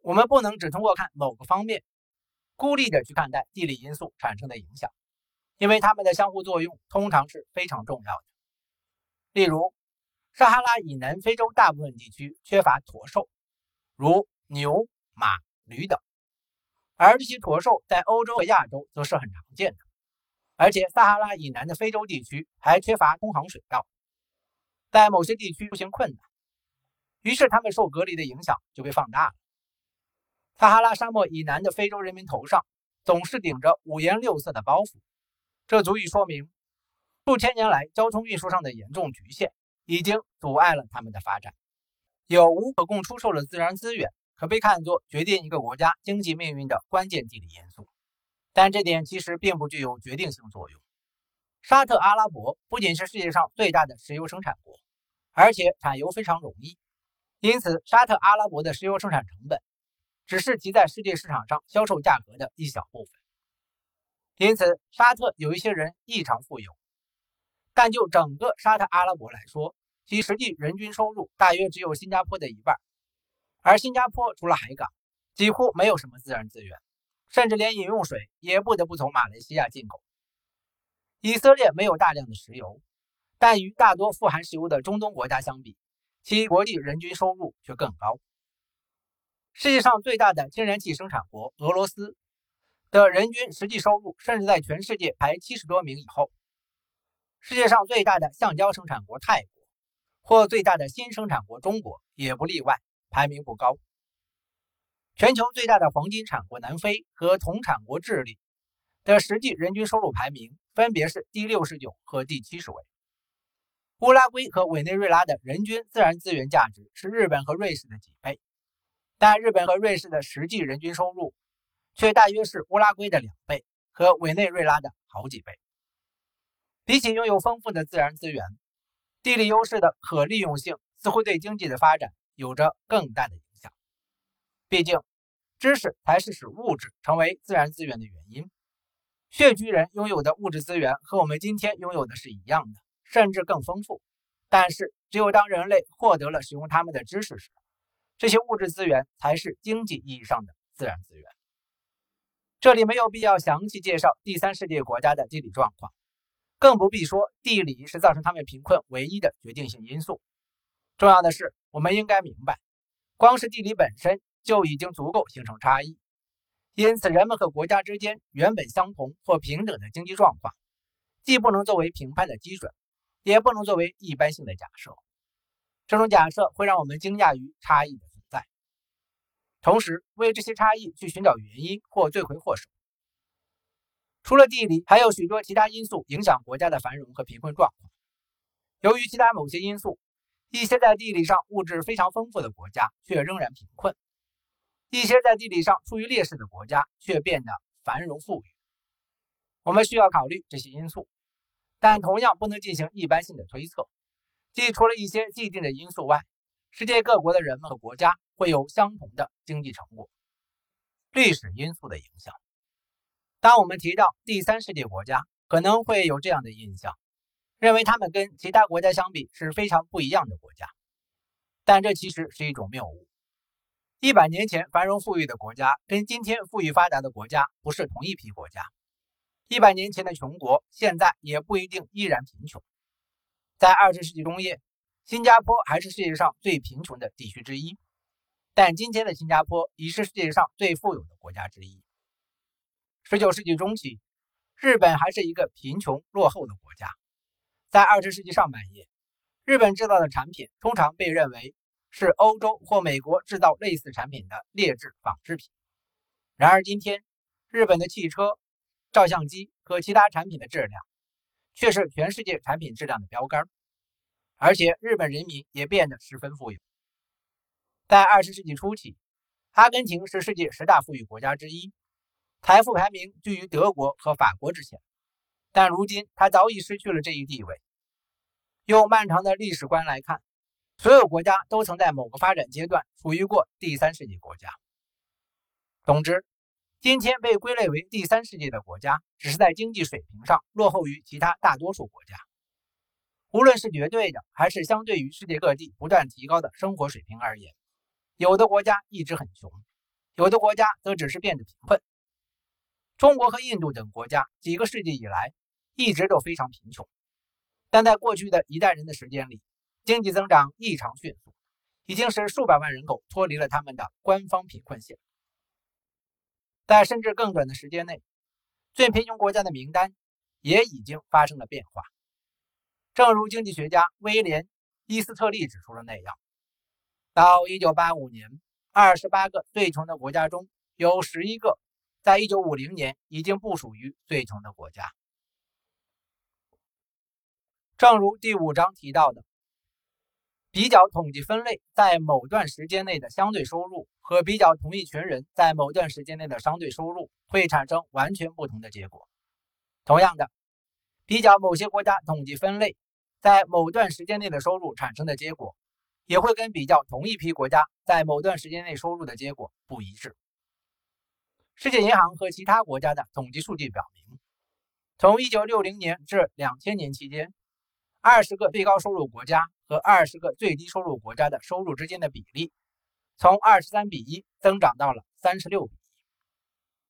我们不能只通过看某个方面，孤立的去看待地理因素产生的影响，因为它们的相互作用通常是非常重要的。例如，撒哈拉以南非洲大部分地区缺乏驼兽，如牛、马、驴等，而这些驼兽在欧洲和亚洲则是很常见的。而且，撒哈拉以南的非洲地区还缺乏通航水道，在某些地区出行困难，于是他们受隔离的影响就被放大了。撒哈拉沙漠以南的非洲人民头上总是顶着五颜六色的包袱，这足以说明数千年来交通运输上的严重局限已经阻碍了他们的发展。有无可供出售的自然资源可被看作决定一个国家经济命运的关键地理因素，但这点其实并不具有决定性作用。沙特阿拉伯不仅是世界上最大的石油生产国，而且产油非常容易，因此沙特阿拉伯的石油生产成本。只是其在世界市场上销售价格的一小部分，因此沙特有一些人异常富有，但就整个沙特阿拉伯来说，其实际人均收入大约只有新加坡的一半，而新加坡除了海港，几乎没有什么自然资源，甚至连饮用水也不得不从马来西亚进口。以色列没有大量的石油，但与大多富含石油的中东国家相比，其国际人均收入却更高。世界上最大的天然气生产国俄罗斯的人均实际收入，甚至在全世界排七十多名以后。世界上最大的橡胶生产国泰国，或最大的新生产国中国也不例外，排名不高。全球最大的黄金产国南非和铜产国智利的实际人均收入排名分别是第六十九和第七十位。乌拉圭和委内瑞拉的人均自然资源价值是日本和瑞士的几倍。但日本和瑞士的实际人均收入却大约是乌拉圭的两倍和委内瑞拉的好几倍。比起拥有丰富的自然资源，地理优势的可利用性似乎对经济的发展有着更大的影响。毕竟，知识才是使物质成为自然资源的原因。穴居人拥有的物质资源和我们今天拥有的是一样的，甚至更丰富。但是，只有当人类获得了使用他们的知识时，这些物质资源才是经济意义上的自然资源。这里没有必要详细介绍第三世界国家的地理状况，更不必说地理是造成他们贫困唯一的决定性因素。重要的是，我们应该明白，光是地理本身就已经足够形成差异。因此，人们和国家之间原本相同或平等的经济状况，既不能作为评判的基准，也不能作为一般性的假设。这种假设会让我们惊讶于差异的。同时，为这些差异去寻找原因或罪魁祸首。除了地理，还有许多其他因素影响国家的繁荣和贫困状况。由于其他某些因素，一些在地理上物质非常丰富的国家却仍然贫困；一些在地理上处于劣势的国家却变得繁荣富裕。我们需要考虑这些因素，但同样不能进行一般性的推测，即除了一些既定的因素外。世界各国的人们和国家会有相同的经济成果。历史因素的影响。当我们提到第三世界国家，可能会有这样的印象，认为他们跟其他国家相比是非常不一样的国家。但这其实是一种谬误。一百年前繁荣富裕的国家，跟今天富裕发达的国家不是同一批国家。一百年前的穷国，现在也不一定依然贫穷。在二十世纪中叶。新加坡还是世界上最贫穷的地区之一，但今天的新加坡已是世界上最富有的国家之一。19世纪中期，日本还是一个贫穷落后的国家。在20世纪上半叶，日本制造的产品通常被认为是欧洲或美国制造类似产品的劣质仿制品。然而，今天日本的汽车、照相机和其他产品的质量却是全世界产品质量的标杆。而且日本人民也变得十分富有。在二十世纪初期，阿根廷是世界十大富裕国家之一，财富排名居于德国和法国之前。但如今，它早已失去了这一地位。用漫长的历史观来看，所有国家都曾在某个发展阶段处于过第三世界国家。总之，今天被归类为第三世界的国家，只是在经济水平上落后于其他大多数国家。无论是绝对的，还是相对于世界各地不断提高的生活水平而言，有的国家一直很穷，有的国家则只是变得贫困。中国和印度等国家几个世纪以来一直都非常贫穷，但在过去的一代人的时间里，经济增长异常迅速，已经使数百万人口脱离了他们的官方贫困线。在甚至更短的时间内，最贫穷国家的名单也已经发生了变化。正如经济学家威廉·伊斯特利指出的那样，到1985年，28个最穷的国家中有11个，在1950年已经不属于最穷的国家。正如第五章提到的，比较统计分类在某段时间内的相对收入和比较同一群人在某段时间内的相对收入会产生完全不同的结果。同样的。比较某些国家统计分类在某段时间内的收入产生的结果，也会跟比较同一批国家在某段时间内收入的结果不一致。世界银行和其他国家的统计数据表明，从1960年至2000年期间，20个最高收入国家和20个最低收入国家的收入之间的比例，从23比1增长到了36比1。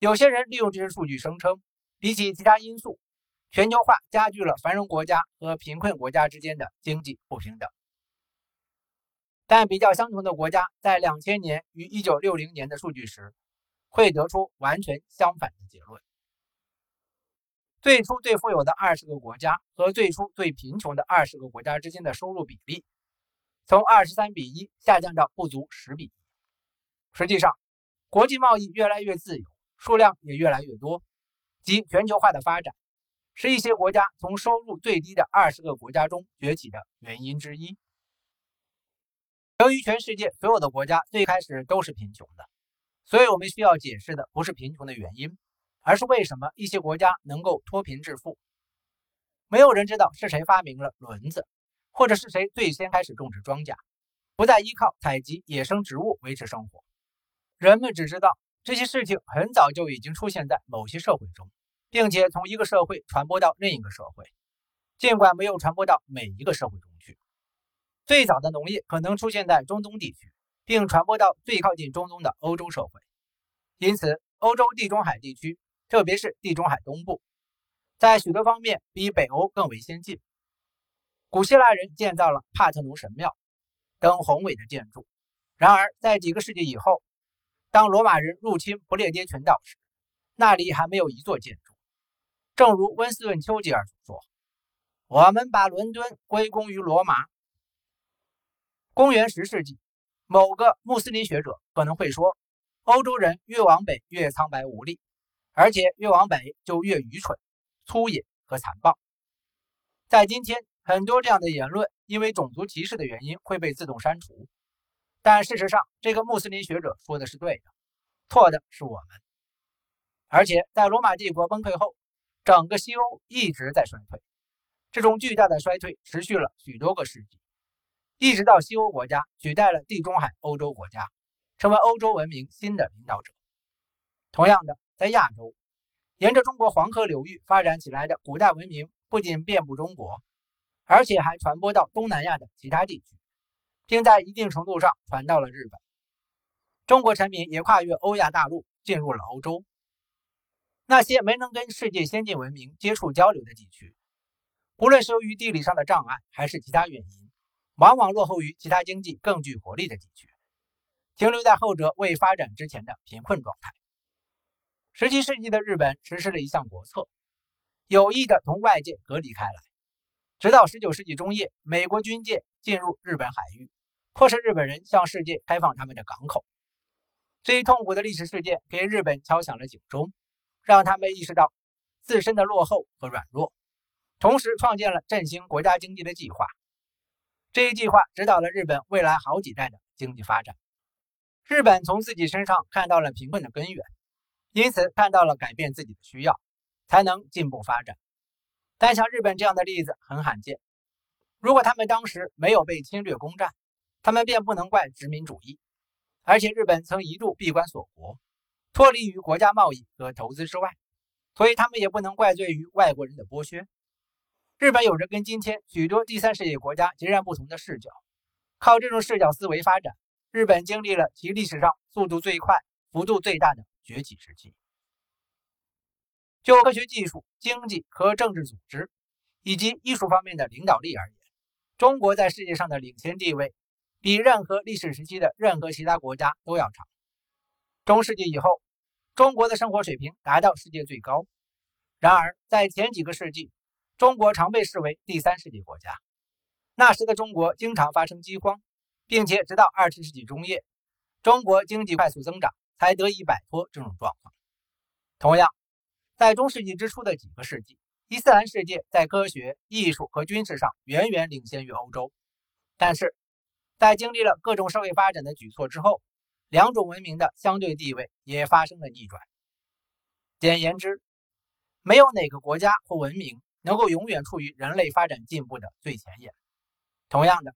有些人利用这些数据声称，比起其他因素。全球化加剧了繁荣国家和贫困国家之间的经济不平等，但比较相同的国家在两千年与一九六零年的数据时，会得出完全相反的结论。最初最富有的二十个国家和最初最贫穷的二十个国家之间的收入比例，从二十三比一下降到不足十比一。实际上，国际贸易越来越自由，数量也越来越多，及全球化的发展。是一些国家从收入最低的二十个国家中崛起的原因之一。由于全世界所有的国家最开始都是贫穷的，所以我们需要解释的不是贫穷的原因，而是为什么一些国家能够脱贫致富。没有人知道是谁发明了轮子，或者是谁最先开始种植庄稼，不再依靠采集野生植物维持生活。人们只知道这些事情很早就已经出现在某些社会中。并且从一个社会传播到另一个社会，尽管没有传播到每一个社会中去。最早的农业可能出现在中东地区，并传播到最靠近中东的欧洲社会。因此，欧洲地中海地区，特别是地中海东部，在许多方面比北欧更为先进。古希腊人建造了帕特农神庙等宏伟的建筑。然而，在几个世纪以后，当罗马人入侵不列颠群岛时，那里还没有一座建。正如温斯顿·丘吉尔所说：“我们把伦敦归功于罗马。”公元十世纪，某个穆斯林学者可能会说：“欧洲人越往北越苍白无力，而且越往北就越愚蠢、粗野和残暴。”在今天，很多这样的言论因为种族歧视的原因会被自动删除。但事实上，这个穆斯林学者说的是对的，错的是我们。而且在罗马帝国崩溃后，整个西欧一直在衰退，这种巨大的衰退持续了许多个世纪，一直到西欧国家取代了地中海欧洲国家，成为欧洲文明新的领导者。同样的，在亚洲，沿着中国黄河流域发展起来的古代文明不仅遍布中国，而且还传播到东南亚的其他地区，并在一定程度上传到了日本。中国产品也跨越欧亚大陆进入了欧洲。那些没能跟世界先进文明接触交流的地区，无论是由于地理上的障碍，还是其他原因，往往落后于其他经济更具活力的地区，停留在后者未发展之前的贫困状态。十七世纪的日本实施了一项国策，有意的同外界隔离开来，直到十九世纪中叶，美国军舰进入日本海域，迫使日本人向世界开放他们的港口。最痛苦的历史事件给日本敲响了警钟。让他们意识到自身的落后和软弱，同时创建了振兴国家经济的计划。这一计划指导了日本未来好几代的经济发展。日本从自己身上看到了贫困的根源，因此看到了改变自己的需要，才能进步发展。但像日本这样的例子很罕见。如果他们当时没有被侵略攻占，他们便不能怪殖民主义。而且日本曾一度闭关锁国。脱离于国家贸易和投资之外，所以他们也不能怪罪于外国人的剥削。日本有着跟今天许多第三世界国家截然不同的视角，靠这种视角思维发展，日本经历了其历史上速度最快、幅度最大的崛起时期。就科学技术、经济和政治组织以及艺术方面的领导力而言，中国在世界上的领先地位比任何历史时期的任何其他国家都要长。中世纪以后，中国的生活水平达到世界最高。然而，在前几个世纪，中国常被视为第三世界国家。那时的中国经常发生饥荒，并且直到二十世纪中叶，中国经济快速增长，才得以摆脱这种状况。同样，在中世纪之初的几个世纪，伊斯兰世界在科学、艺术和军事上远远领先于欧洲。但是，在经历了各种社会发展的举措之后，两种文明的相对地位也发生了逆转。简言之，没有哪个国家或文明能够永远处于人类发展进步的最前沿。同样的，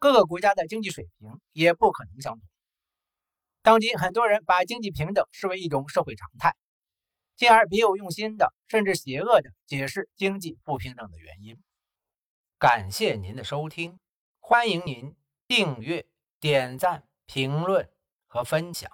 各个国家的经济水平也不可能相同。当今很多人把经济平等视为一种社会常态。进而别有用心的，甚至邪恶的解释经济不平等的原因。感谢您的收听，欢迎您订阅、点赞、评论和分享。